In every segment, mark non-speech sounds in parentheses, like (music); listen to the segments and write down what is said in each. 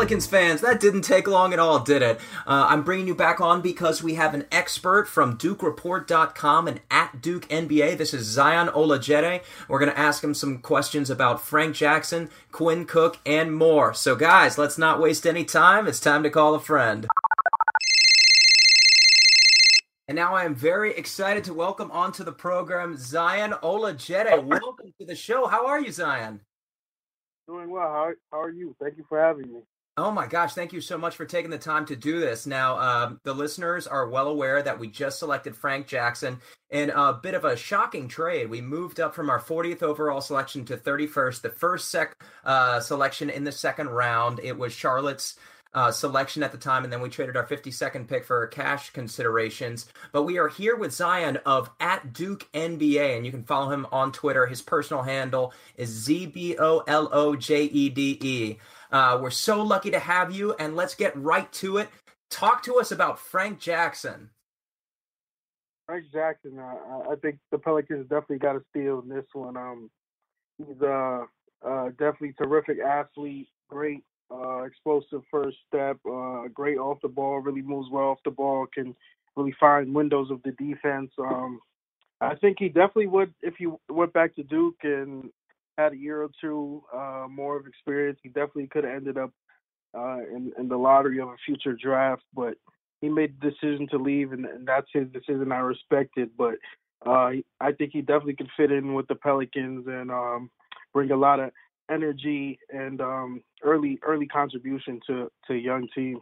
Pelicans fans. That didn't take long at all, did it? Uh, I'm bringing you back on because we have an expert from DukeReport.com and at Duke NBA. This is Zion Olojede. We're going to ask him some questions about Frank Jackson, Quinn Cook, and more. So, guys, let's not waste any time. It's time to call a friend. And now I am very excited to welcome onto the program Zion Olojede. Welcome to the show. How are you, Zion? Doing well. How, how are you? Thank you for having me. Oh my gosh, thank you so much for taking the time to do this. Now, um, the listeners are well aware that we just selected Frank Jackson in a bit of a shocking trade. We moved up from our 40th overall selection to 31st, the first sec uh, selection in the second round. It was Charlotte's uh, selection at the time, and then we traded our 52nd pick for cash considerations. But we are here with Zion of at Duke NBA, and you can follow him on Twitter. His personal handle is Z B O L O J E D E. Uh, we're so lucky to have you, and let's get right to it. Talk to us about Frank Jackson. Frank Jackson, uh, I think the Pelicans definitely got a steal in this one. Um, he's a uh, uh, definitely terrific athlete, great uh, explosive first step, uh, great off the ball, really moves well off the ball, can really find windows of the defense. Um, I think he definitely would if he went back to Duke and had a year or two uh, more of experience. He definitely could have ended up uh, in, in the lottery of a future draft, but he made the decision to leave, and, and that's his decision. I respect it, but uh, I think he definitely could fit in with the Pelicans and um, bring a lot of energy and um, early early contribution to to young team.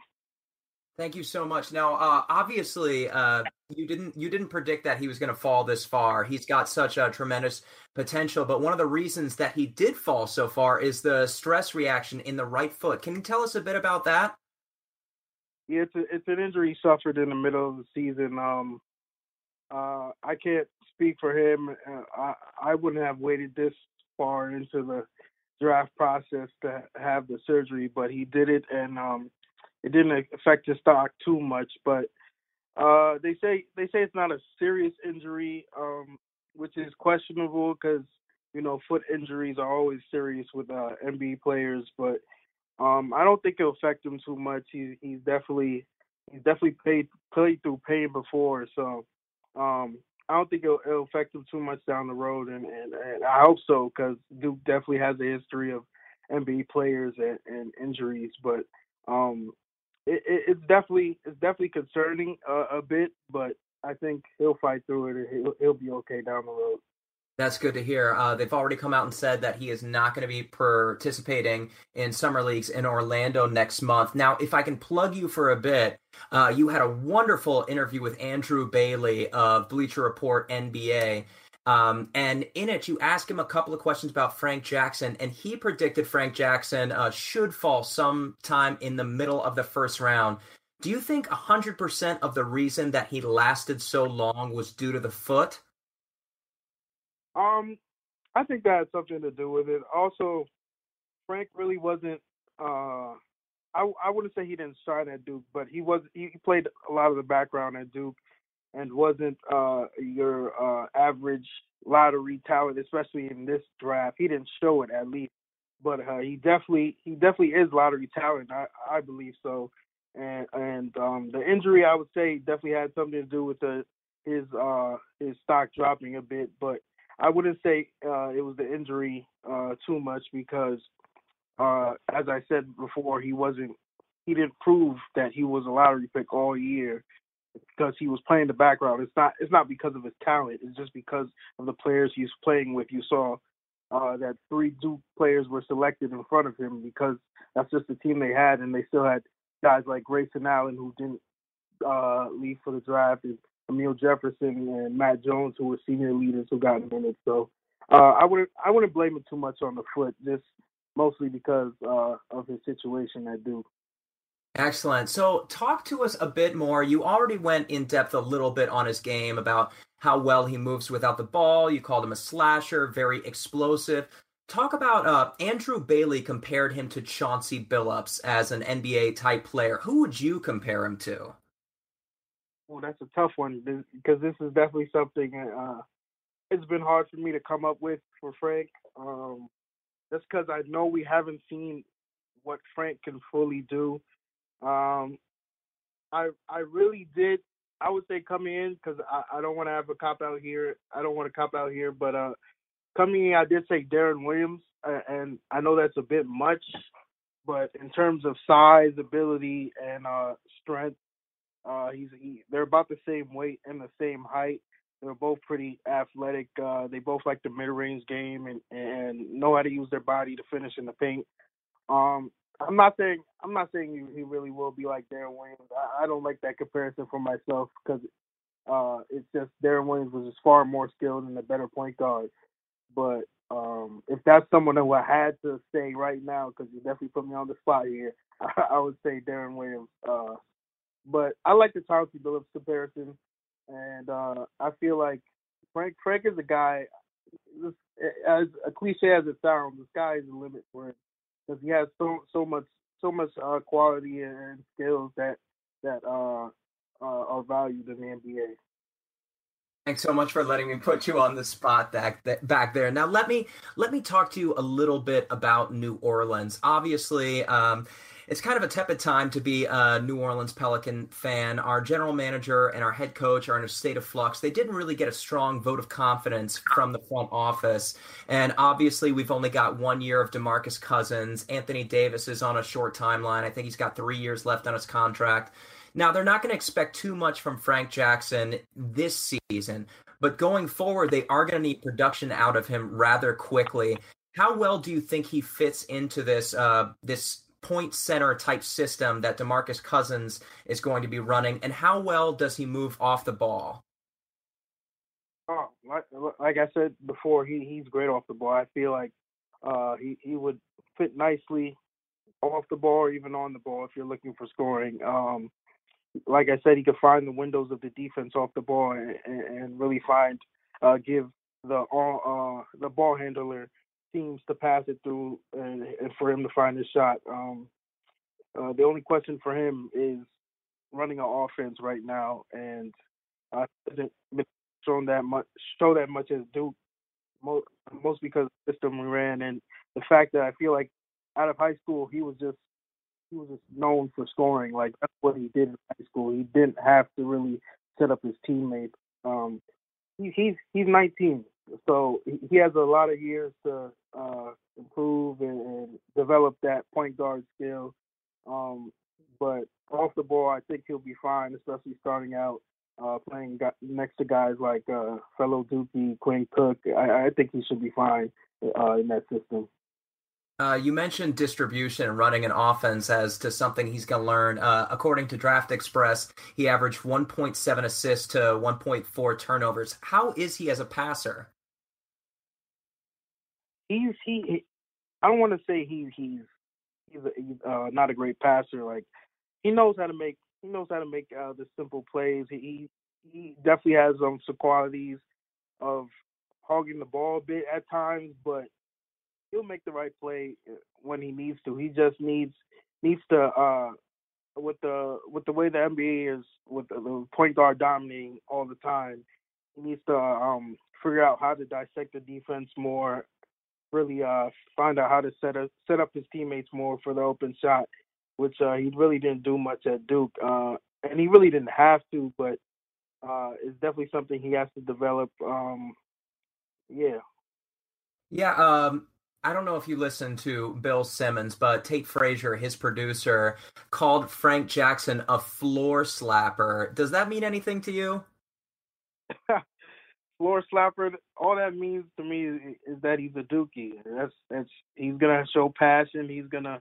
Thank you so much. Now, uh, obviously, uh, you didn't you didn't predict that he was going to fall this far. He's got such a tremendous potential, but one of the reasons that he did fall so far is the stress reaction in the right foot. Can you tell us a bit about that? Yeah, it's a, it's an injury he suffered in the middle of the season. Um, uh, I can't speak for him. Uh, I I wouldn't have waited this far into the draft process to have the surgery, but he did it, and um, it didn't affect his stock too much. But uh, they say they say it's not a serious injury, um, which is questionable because you know foot injuries are always serious with uh, NBA players. But um, I don't think it'll affect him too much. He, he's definitely he's definitely played played through pain before, so um, I don't think it'll, it'll, affect him too much down the road, and, and, and I hope so because Duke definitely has a history of NBA players and, and injuries. But um, it, it, it's definitely it's definitely concerning uh, a bit, but I think he'll fight through it. And he'll, he'll be okay down the road. That's good to hear. Uh, they've already come out and said that he is not going to be participating in summer leagues in Orlando next month. Now, if I can plug you for a bit, uh, you had a wonderful interview with Andrew Bailey of Bleacher Report NBA. Um, and in it, you ask him a couple of questions about Frank Jackson, and he predicted Frank Jackson uh, should fall sometime in the middle of the first round. Do you think 100% of the reason that he lasted so long was due to the foot? Um, I think that had something to do with it. Also, Frank really wasn't. Uh, I I wouldn't say he didn't shine at Duke, but he was. He played a lot of the background at Duke, and wasn't uh, your uh, average lottery talent, especially in this draft. He didn't show it at least, but uh, he definitely he definitely is lottery talent. I I believe so. And and um, the injury, I would say, definitely had something to do with the his uh his stock dropping a bit, but I wouldn't say uh, it was the injury uh, too much because, uh, as I said before, he wasn't. He didn't prove that he was a lottery pick all year because he was playing the background. It's not. It's not because of his talent. It's just because of the players he's playing with. You saw uh, that three Duke players were selected in front of him because that's just the team they had, and they still had guys like Grayson Allen who didn't uh, leave for the draft, and Amile Jefferson and Matt Jones, who were senior leaders who got minutes. So uh, I wouldn't I wouldn't blame it too much on the foot, just mostly because uh, of his situation at Duke. Excellent. So, talk to us a bit more. You already went in depth a little bit on his game about how well he moves without the ball. You called him a slasher, very explosive. Talk about uh, Andrew Bailey compared him to Chauncey Billups as an NBA type player. Who would you compare him to? Well, that's a tough one because this is definitely something uh, it's been hard for me to come up with for Frank. Um, just because I know we haven't seen what Frank can fully do. Um, I I really did. I would say coming in because I, I don't want to have a cop out here. I don't want to cop out here, but uh, coming in, I did say Deron Williams, and I know that's a bit much, but in terms of size, ability, and uh, strength, uh, he's he, they're about the same weight and the same height. They're both pretty athletic. Uh, they both like the mid-range game and and know how to use their body to finish in the paint. Um, I'm not saying I'm not saying he, he really will be like Deron Williams. I, I don't like that comparison for myself because uh, it's just Deron Williams was just far more skilled and a better point guard. But um, if that's someone who I had to say right now, because you definitely put me on the spot here, I, (laughs) I would say Deron Williams. Uh, but I like the Chauncey Billups comparison, and uh, I feel like Frank Frank is a guy. This, as a cliche as it sounds, the sky is the limit for him because he has so so much so much uh, quality and skills that that uh, uh, are valued in the NBA. Thanks so much for letting me put you on the spot back back there. Now let me let me talk to you a little bit about New Orleans. Obviously, um, it's kind of a tepid time to be a New Orleans Pelican fan. Our general manager and our head coach are in a state of flux. They didn't really get a strong vote of confidence from the front office. And obviously, we've only got one year of DeMarcus Cousins. Anthony Davis is on a short timeline. I think he's got three years left on his contract. Now, they're not going to expect too much from Frank Jackson this season, but going forward, they are going to need production out of him rather quickly. How well do you think he fits into this uh, this point center type system that DeMarcus Cousins is going to be running, and how well does he move off the ball? Oh, like, I said before, he he's great off the ball. I feel like uh, he he would fit nicely off the ball or even on the ball if you're looking for scoring. Um, like I said, he could find the windows of the defense off the ball and, and really find uh, give the uh, the ball handler teams to pass it through and, and for him to find his shot. Um, uh, the only question for him is running an offense right now, and I hasn't been shown that much show that much as Duke. Most, most because the system we ran and the fact that I feel like out of high school he was just he was just known for scoring. Like that's what he did in high school. He didn't have to really set up his teammates. Um, he, he's he's 19, so he has a lot of years to uh, improve and, and, develop that point guard skill. Um, but off the ball, I think he'll be fine, especially starting out uh, playing next to guys like uh, fellow Dookie, Quinn Cook. I, I, think he should be fine uh, in that system. Uh, you mentioned distribution and running an offense as to something he's going to learn. Uh, according to Draft Express, he averaged 1.7 assists to 1.4 turnovers. How is he as a passer? He's he. I don't want to say he he's he's, a, he's uh, not a great passer. Like he knows how to make he knows how to make uh, the simple plays. He he definitely has um, some qualities of hogging the ball a bit at times, but he'll make the right play uh, when he needs to. He just needs needs to uh with the with the way the NBA is with the, the point guard dominating all the time. He needs to um figure out how to dissect the defense more really uh, find out how to set a, set up his teammates more for the open shot, which uh, he really didn't do much at Duke, uh, and he really didn't have to, but uh, it's definitely something he has to develop. Um, yeah. Yeah. Um, I don't know if you listened to Bill Simmons, but Tate Frazier, his producer, called Frank Jackson a floor slapper. Does that mean anything to you? (laughs) floor slapper, all that means to me is, is that he's a dookie. That's that's he's gonna show passion. He's gonna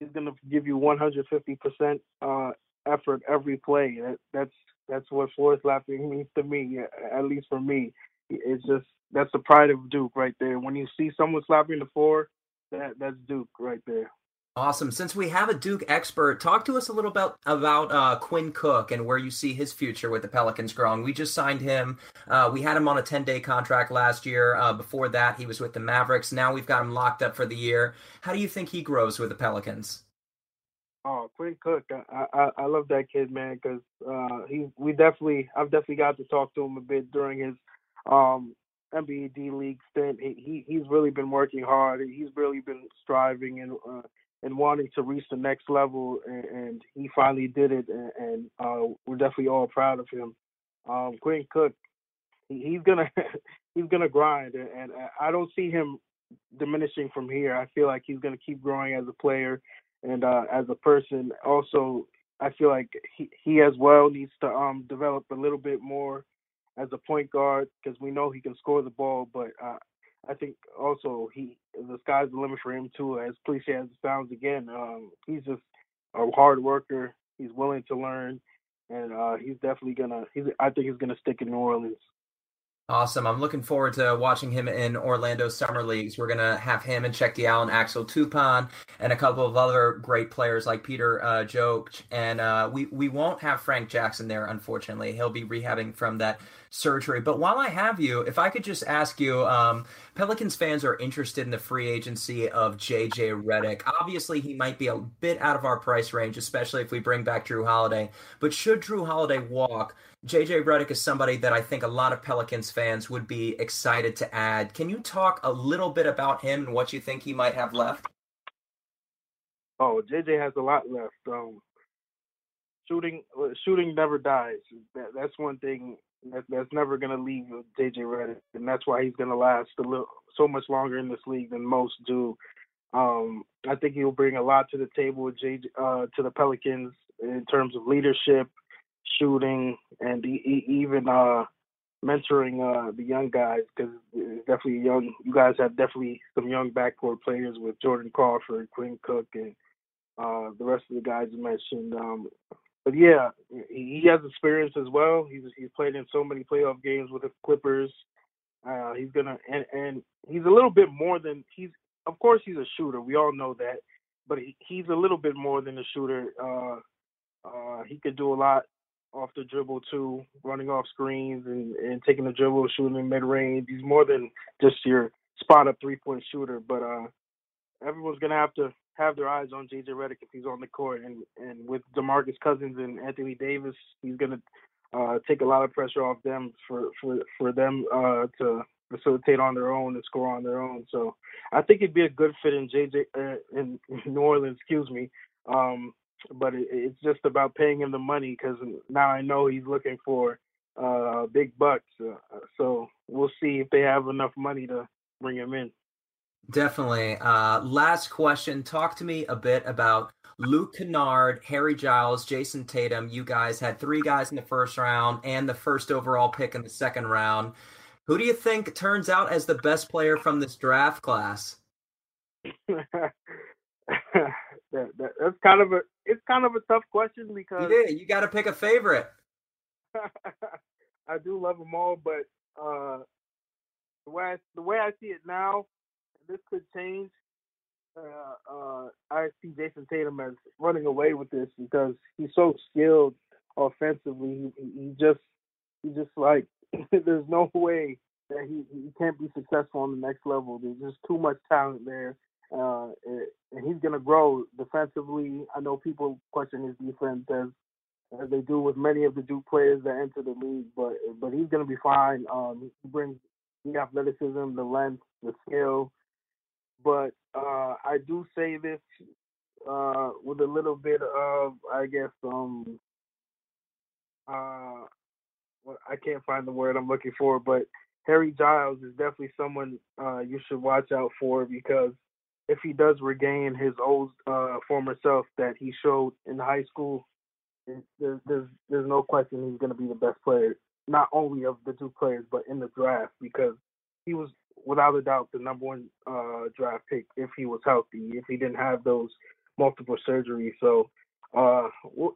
he's gonna give you 150 percent uh, effort every play. That, that's that's what floor slapping means to me. At least for me, it's just that's the pride of Duke right there. When you see someone slapping the floor, that that's Duke right there. Awesome. Since we have a Duke expert, talk to us a little bit about uh, Quinn Cook and where you see his future with the Pelicans growing. We just signed him. Uh, we had him on a 10 day contract last year. Uh, before that, he was with the Mavericks. Now we've got him locked up for the year. How do you think he grows with the Pelicans? Oh, Quinn Cook, I I, I love that kid, man, because uh, he we definitely I've definitely got to talk to him a bit during his um, D League stint. He, he he's really been working hard. He's really been striving and uh, and wanting to reach the next level, and, and he finally did it, and, and uh, we're definitely all proud of him. Um, Quinn Cook, he, he's gonna (laughs) he's gonna grind, and, and I don't see him diminishing from here. I feel like he's gonna keep growing as a player and uh, as a person. Also, I feel like he he as well needs to um develop a little bit more as a point guard because we know he can score the ball, but uh, I think also he the sky's the limit for him too. As cliche as it sounds, again, um, he's just a hard worker. He's willing to learn, and uh, he's definitely gonna. He's I think he's gonna stick in New Orleans. Awesome. I'm looking forward to watching him in Orlando Summer Leagues. We're going to have him and Cheick Diallo and Axel Toupane and a couple of other great players like Peter uh, Jok. And uh, we, we won't have Frank Jackson there, unfortunately. He'll be rehabbing from that surgery. But while I have you, if I could just ask you um, Pelicans fans are interested in the free agency of JJ Redick. Obviously, he might be a bit out of our price range, especially if we bring back Jrue Holiday. But should Jrue Holiday walk, JJ Redick is somebody that I think a lot of Pelicans fans would be excited to add. Can you talk a little bit about him and what you think he might have left? Oh, JJ has a lot left. Um, shooting, shooting never dies. That, that's one thing that, that's never going to leave JJ Redick, and that's why he's going to last a little so much longer in this league than most do. Um, I think he'll bring a lot to the table JJ, uh, to the Pelicans in terms of leadership, shooting, and e- even uh, mentoring uh, the young guys because definitely young. You guys have definitely some young backcourt players with Jordan Crawford, Quinn Cook, and uh, the rest of the guys you mentioned. Um, but yeah, he has experience as well. He's he's played in so many playoff games with the Clippers. Uh, he's gonna and and he's a little bit more than he's. Of course, he's a shooter. We all know that, but he, he's a little bit more than a shooter. Uh, uh, he could do a lot off the dribble too, running off screens and, and taking the dribble, shooting in mid range. He's more than just your spot up three point shooter. But uh, everyone's gonna have to have their eyes on JJ Redick if he's on the court, and and with Demarcus Cousins and Anthony Davis, he's gonna uh, take a lot of pressure off them for for for them uh, to facilitate on their own and score on their own. So I think it'd be a good fit in JJ uh, in New Orleans. Excuse me. Um, but it, it's just about paying him the money because now I know he's looking for uh, big bucks. Uh, so we'll see if they have enough money to bring him in. Definitely. Uh, last question. Talk to me a bit about Luke Kennard, Harry Giles, Jayson Tatum. You guys had three guys in the first round and the first overall pick in the second round. Who do you think turns out as the best player from this draft class? (laughs) that, that, that's kind of a it's kind of a tough question because yeah, you got to pick a favorite. (laughs) I do love them all, but uh, the way I, the way I see it now, this could change. Uh, uh, I see Jayson Tatum as running away with this because he's so skilled offensively. He, he just he just like (laughs) there's no way that he he can't be successful on the next level. There's just too much talent there, uh, and he's gonna grow defensively. I know people question his defense as as they do with many of the Duke players that enter the league, but but he's gonna be fine. Um, he brings the athleticism, the length, the skill but uh, I do say this uh, with a little bit of, I guess, um, uh, I can't find the word I'm looking for, but Harry Giles is definitely someone uh, you should watch out for because if he does regain his old uh, former self that he showed in high school, there's there's there's no question he's going to be the best player, not only of the two players but in the draft because he was without a doubt the number one uh, draft pick if he was healthy, if he didn't have those multiple surgeries. So uh,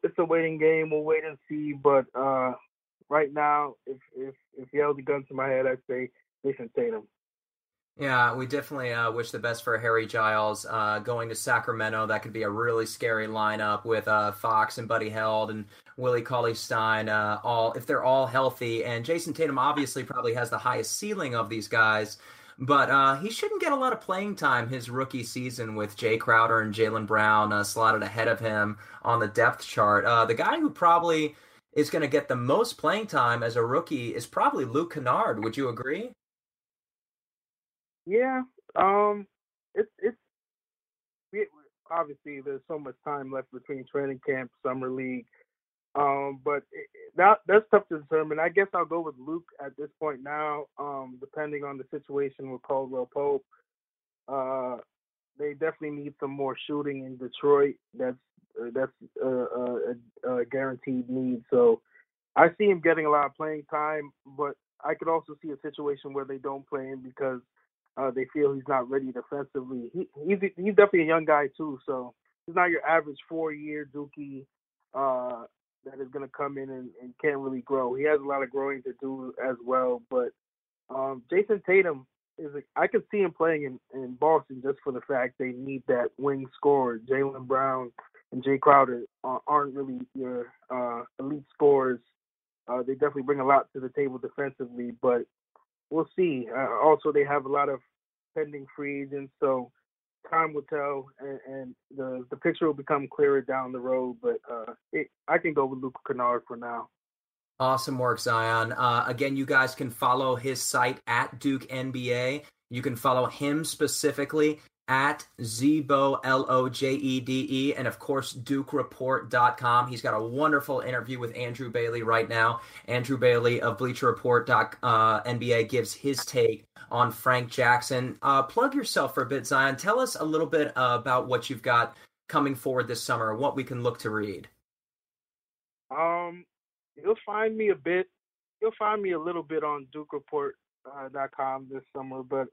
it's a waiting game. We'll wait and see. But uh, right now, if if if you held the gun to my head, I'd say Jayson Tatum. Yeah, we definitely uh, wish the best for Harry Giles uh, going to Sacramento. That could be a really scary lineup with uh, Fox and Buddy Hield and Willie Cauley Stein. Uh, all if they're all healthy, and Jayson Tatum obviously probably has the highest ceiling of these guys, but uh, he shouldn't get a lot of playing time his rookie season with Jae Crowder and Jaylen Brown uh, slotted ahead of him on the depth chart. the guy who probably is going to get the most playing time as a rookie is probably Luke Kennard. Would you agree? Yeah, um, it's it's obviously there's so much time left between training camp, summer league. Um, but it, that that's tough to determine. I guess I'll go with Luke at this point now. Um, depending on the situation with Caldwell Pope, uh, they definitely need some more shooting in Detroit. That's uh, that's a, a, a guaranteed need. So I see him getting a lot of playing time, but I could also see a situation where they don't play him because uh, they feel he's not ready defensively. He, he's he's definitely a young guy too, so he's not your average four-year Dookie uh, that is going to come in and, and can't really grow. He has a lot of growing to do as well. But um, Jayson Tatum is a, I could see him playing in, in Boston just for the fact they need that wing scorer. Jaylen Brown and Jae Crowder aren't really your uh, elite scorers. Uh, they definitely bring a lot to the table defensively, but we'll see. Uh, also, they have a lot of pending free agents, so time will tell, and, and, the the picture will become clearer down the road. But uh, it, I can go with Luke Kennard for now. Awesome work, Zion. Uh, again, you guys can follow his site at Duke NBA. You can follow him specifically at Zebo, L O J E D E, and of course, DukeReport.com. He's got a wonderful interview with Andrew Bailey right now. Andrew Bailey of Bleacher Report uh, NBA gives his take on Frank Jackson. Uh, plug yourself for a bit, Zion. Tell us a little bit uh, about what you've got coming forward this summer, what we can look to read. Um, you'll find me a bit. You'll find me a little bit on DukeReport.com uh, this summer, but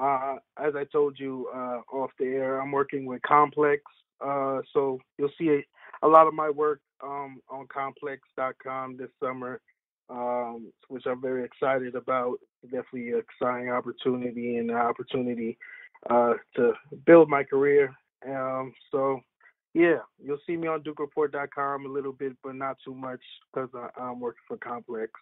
uh, as I told you uh, off the air, I'm working with Complex, uh, so you'll see a, a, lot of my work um, on Complex.com this summer, um, which I'm very excited about. Definitely an exciting opportunity and an opportunity uh, to build my career. Um, so, yeah, you'll see me on DukeReport.com a little bit, but not too much because I'm working for Complex.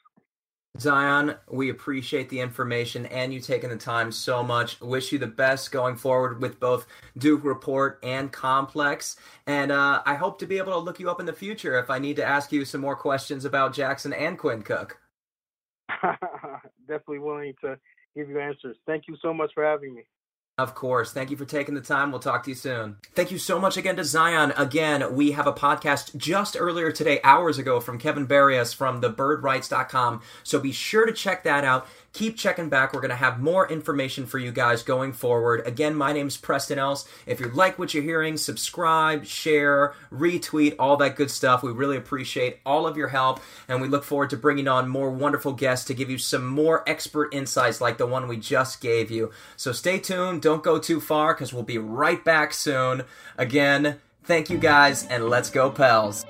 Zion, we appreciate the information and you taking the time so much. Wish you the best going forward with both Duke Report and Complex. And uh, I hope to be able to look you up in the future if I need to ask you some more questions about Jackson and Quinn Cook. (laughs) Definitely willing to give you answers. Thank you so much for having me. Of course. Thank you for taking the time. We'll talk to you soon. Thank you so much again to Zion. Again, we have a podcast just earlier today, hours ago, from Kevin Barrios from thebirdwrites.com. So be sure to check that out keep checking back. We're going to have more information for you guys going forward. Again, my name is Preston Else. If you like what you're hearing, subscribe, share, retweet, all that good stuff. We really appreciate all of your help, and we look forward to bringing on more wonderful guests to give you some more expert insights like the one we just gave you. So stay tuned. Don't go too far because we'll be right back soon. Again, thank you guys, and let's go, Pels.